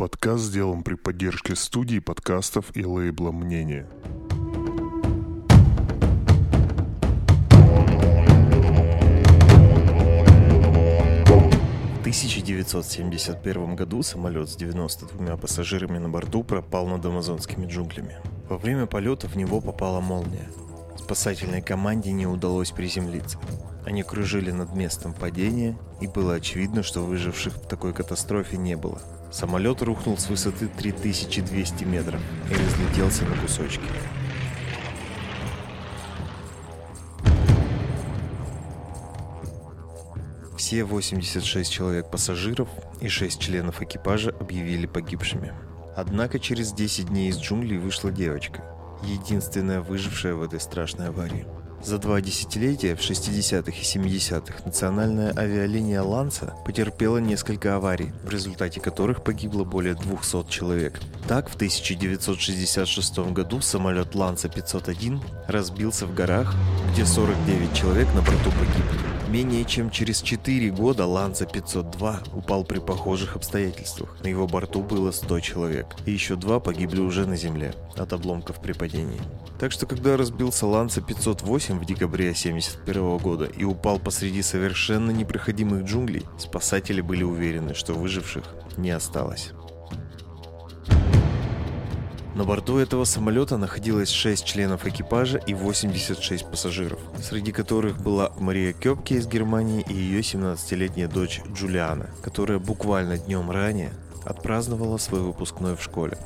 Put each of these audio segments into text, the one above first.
подкаст сделан при поддержке студии подкастов и лейбла «Мнение». В 1971 году самолет с 92 пассажирами на борту пропал над амазонскими джунглями. Во время полета в него попала молния. Спасательной команде не удалось приземлиться. Они кружили над местом падения, и было очевидно, что выживших в такой катастрофе не было. Самолет рухнул с высоты 3200 метров и разлетелся на кусочки. Все 86 человек пассажиров и 6 членов экипажа объявили погибшими. Однако через 10 дней из джунглей вышла девочка, единственная выжившая в этой страшной аварии. За два десятилетия, в 60-х и 70-х, национальная авиалиния «Ланса» потерпела несколько аварий, в результате которых погибло более 200 человек. Так, в 1966 году самолет «Ланса-501» разбился в горах, где 49 человек на борту погибли. Менее чем через 4 года Ланца 502 упал при похожих обстоятельствах. На его борту было 100 человек. И еще два погибли уже на земле от обломков при падении. Так что когда разбился Ланца 508 в декабре 1971 года и упал посреди совершенно непроходимых джунглей, спасатели были уверены, что выживших не осталось. На борту этого самолета находилось 6 членов экипажа и 86 пассажиров, среди которых была Мария Кёпке из Германии и ее 17-летняя дочь Джулиана, которая буквально днем ранее отпраздновала свой выпускной в школе.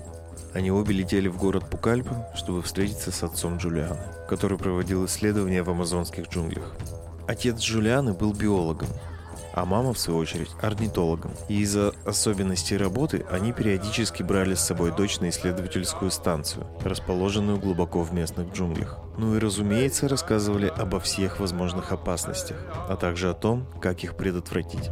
Они обе летели в город Пукальпа, чтобы встретиться с отцом Джулианы, который проводил исследования в амазонских джунглях. Отец Джулианы был биологом, а мама, в свою очередь, орнитологом. И из-за особенностей работы они периодически брали с собой дочь на исследовательскую станцию, расположенную глубоко в местных джунглях. Ну и, разумеется, рассказывали обо всех возможных опасностях, а также о том, как их предотвратить.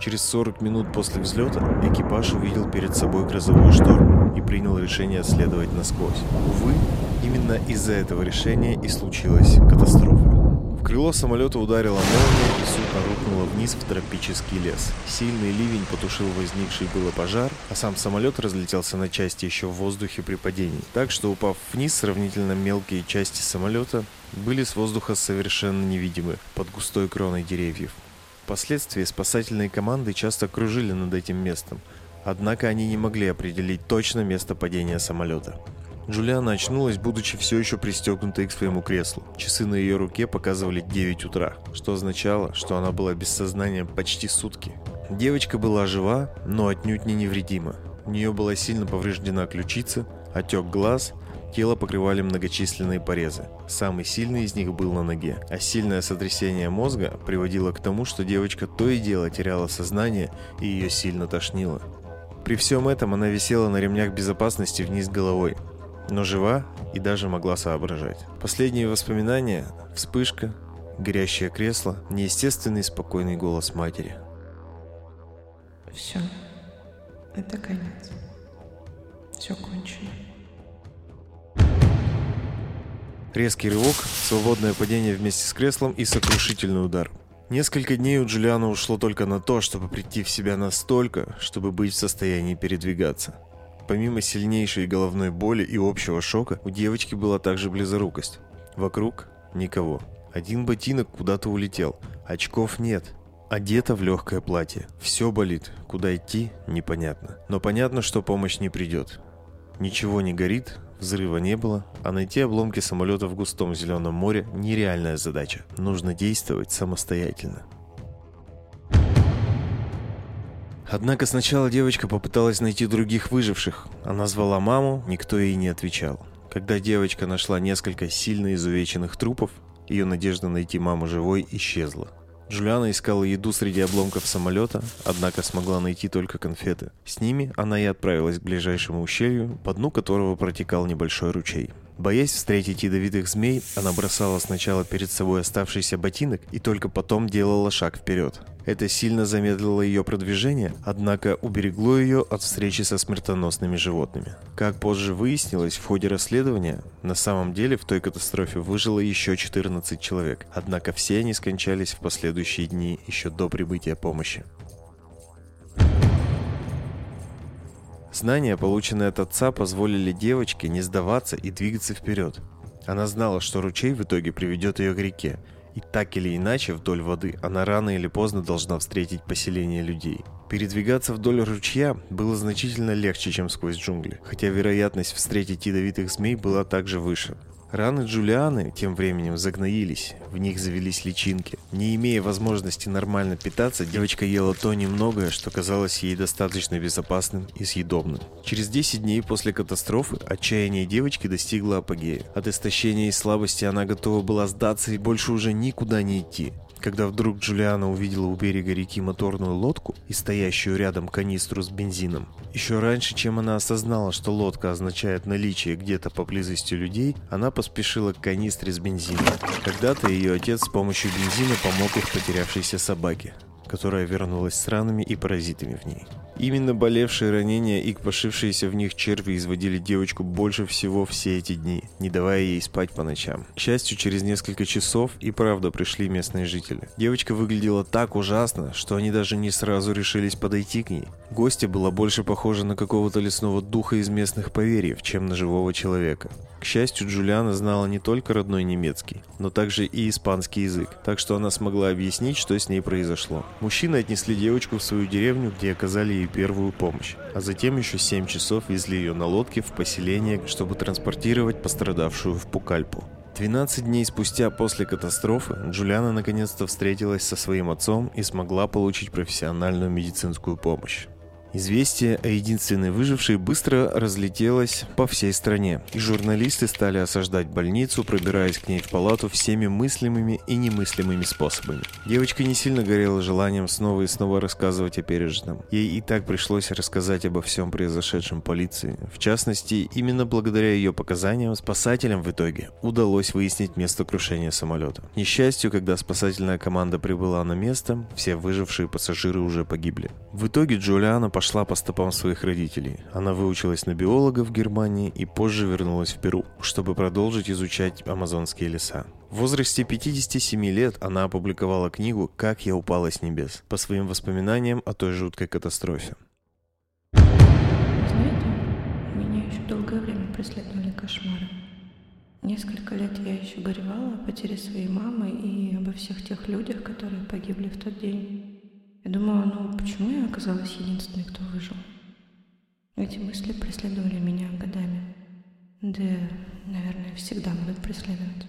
Через 40 минут после взлета экипаж увидел перед собой грозовой шторм и принял решение следовать насквозь. Увы, именно из-за этого решения и случилась катастрофа. В крыло самолета ударила молния и судно рухнуло вниз в тропический лес. Сильный ливень потушил возникший было пожар, а сам самолет разлетелся на части еще в воздухе при падении. Так что, упав вниз, сравнительно мелкие части самолета были с воздуха совершенно невидимы под густой кроной деревьев. Впоследствии спасательные команды часто кружили над этим местом, однако они не могли определить точно место падения самолета. Джулиана очнулась, будучи все еще пристегнутой к своему креслу. Часы на ее руке показывали 9 утра, что означало, что она была без сознания почти сутки. Девочка была жива, но отнюдь не невредима. У нее была сильно повреждена ключица, отек глаз, тело покрывали многочисленные порезы. Самый сильный из них был на ноге, а сильное сотрясение мозга приводило к тому, что девочка то и дело теряла сознание и ее сильно тошнило. При всем этом она висела на ремнях безопасности вниз головой, но жива и даже могла соображать. Последние воспоминания – вспышка, горящее кресло, неестественный спокойный голос матери. Все, это конец. Все кончено. Резкий рывок, свободное падение вместе с креслом и сокрушительный удар. Несколько дней у Джулиана ушло только на то, чтобы прийти в себя настолько, чтобы быть в состоянии передвигаться. Помимо сильнейшей головной боли и общего шока, у девочки была также близорукость. Вокруг никого. Один ботинок куда-то улетел. Очков нет. Одета в легкое платье. Все болит. Куда идти, непонятно. Но понятно, что помощь не придет. Ничего не горит, взрыва не было, а найти обломки самолета в густом зеленом море – нереальная задача. Нужно действовать самостоятельно. Однако сначала девочка попыталась найти других выживших. Она звала маму, никто ей не отвечал. Когда девочка нашла несколько сильно изувеченных трупов, ее надежда найти маму живой исчезла. Джулиана искала еду среди обломков самолета, однако смогла найти только конфеты. С ними она и отправилась к ближайшему ущелью, по дну которого протекал небольшой ручей. Боясь встретить ядовитых змей, она бросала сначала перед собой оставшийся ботинок и только потом делала шаг вперед. Это сильно замедлило ее продвижение, однако уберегло ее от встречи со смертоносными животными. Как позже выяснилось, в ходе расследования, на самом деле в той катастрофе выжило еще 14 человек, однако все они скончались в последующие дни еще до прибытия помощи. Знания, полученные от отца, позволили девочке не сдаваться и двигаться вперед. Она знала, что ручей в итоге приведет ее к реке, и так или иначе вдоль воды она рано или поздно должна встретить поселение людей. Передвигаться вдоль ручья было значительно легче, чем сквозь джунгли, хотя вероятность встретить ядовитых змей была также выше. Раны Джулианы тем временем загноились, в них завелись личинки. Не имея возможности нормально питаться, девочка ела то немногое, что казалось ей достаточно безопасным и съедобным. Через 10 дней после катастрофы отчаяние девочки достигло апогея. От истощения и слабости она готова была сдаться и больше уже никуда не идти. Когда вдруг Джулиана увидела у берега реки моторную лодку и стоящую рядом канистру с бензином, еще раньше, чем она осознала, что лодка означает наличие где-то поблизости людей, она поспешила к канистре с бензином. Когда-то ее отец с помощью бензина помог их потерявшейся собаке, которая вернулась с ранами и паразитами в ней. Именно болевшие ранения и пошившиеся в них черви изводили девочку больше всего все эти дни, не давая ей спать по ночам. К счастью, через несколько часов и правда пришли местные жители. Девочка выглядела так ужасно, что они даже не сразу решились подойти к ней. Гостья была больше похожа на какого-то лесного духа из местных поверьев, чем на живого человека. К счастью, Джулиана знала не только родной немецкий, но также и испанский язык, так что она смогла объяснить, что с ней произошло. Мужчины отнесли девочку в свою деревню, где оказали ей первую помощь, а затем еще 7 часов везли ее на лодке в поселение, чтобы транспортировать пострадавшую в Пукальпу. 12 дней спустя после катастрофы Джулиана наконец-то встретилась со своим отцом и смогла получить профессиональную медицинскую помощь. Известие о единственной выжившей быстро разлетелось по всей стране, и журналисты стали осаждать больницу, пробираясь к ней в палату всеми мыслимыми и немыслимыми способами. Девочка не сильно горела желанием снова и снова рассказывать о пережитом. Ей и так пришлось рассказать обо всем произошедшем полиции. В частности, именно благодаря ее показаниям спасателям в итоге удалось выяснить место крушения самолета. К несчастью, когда спасательная команда прибыла на место, все выжившие пассажиры уже погибли. В итоге Джулиана пошла по стопам своих родителей. Она выучилась на биолога в Германии и позже вернулась в Перу, чтобы продолжить изучать амазонские леса. В возрасте 57 лет она опубликовала книгу «Как я упала с небес» по своим воспоминаниям о той жуткой катастрофе. Знаете, меня еще долгое время преследовали кошмары. Несколько лет я еще горевала о потере своей мамы и обо всех тех людях, которые погибли в тот день. Я думала, ну почему я оказалась единственной, кто выжил? Эти мысли преследовали меня годами. Да, наверное, всегда будут преследовать.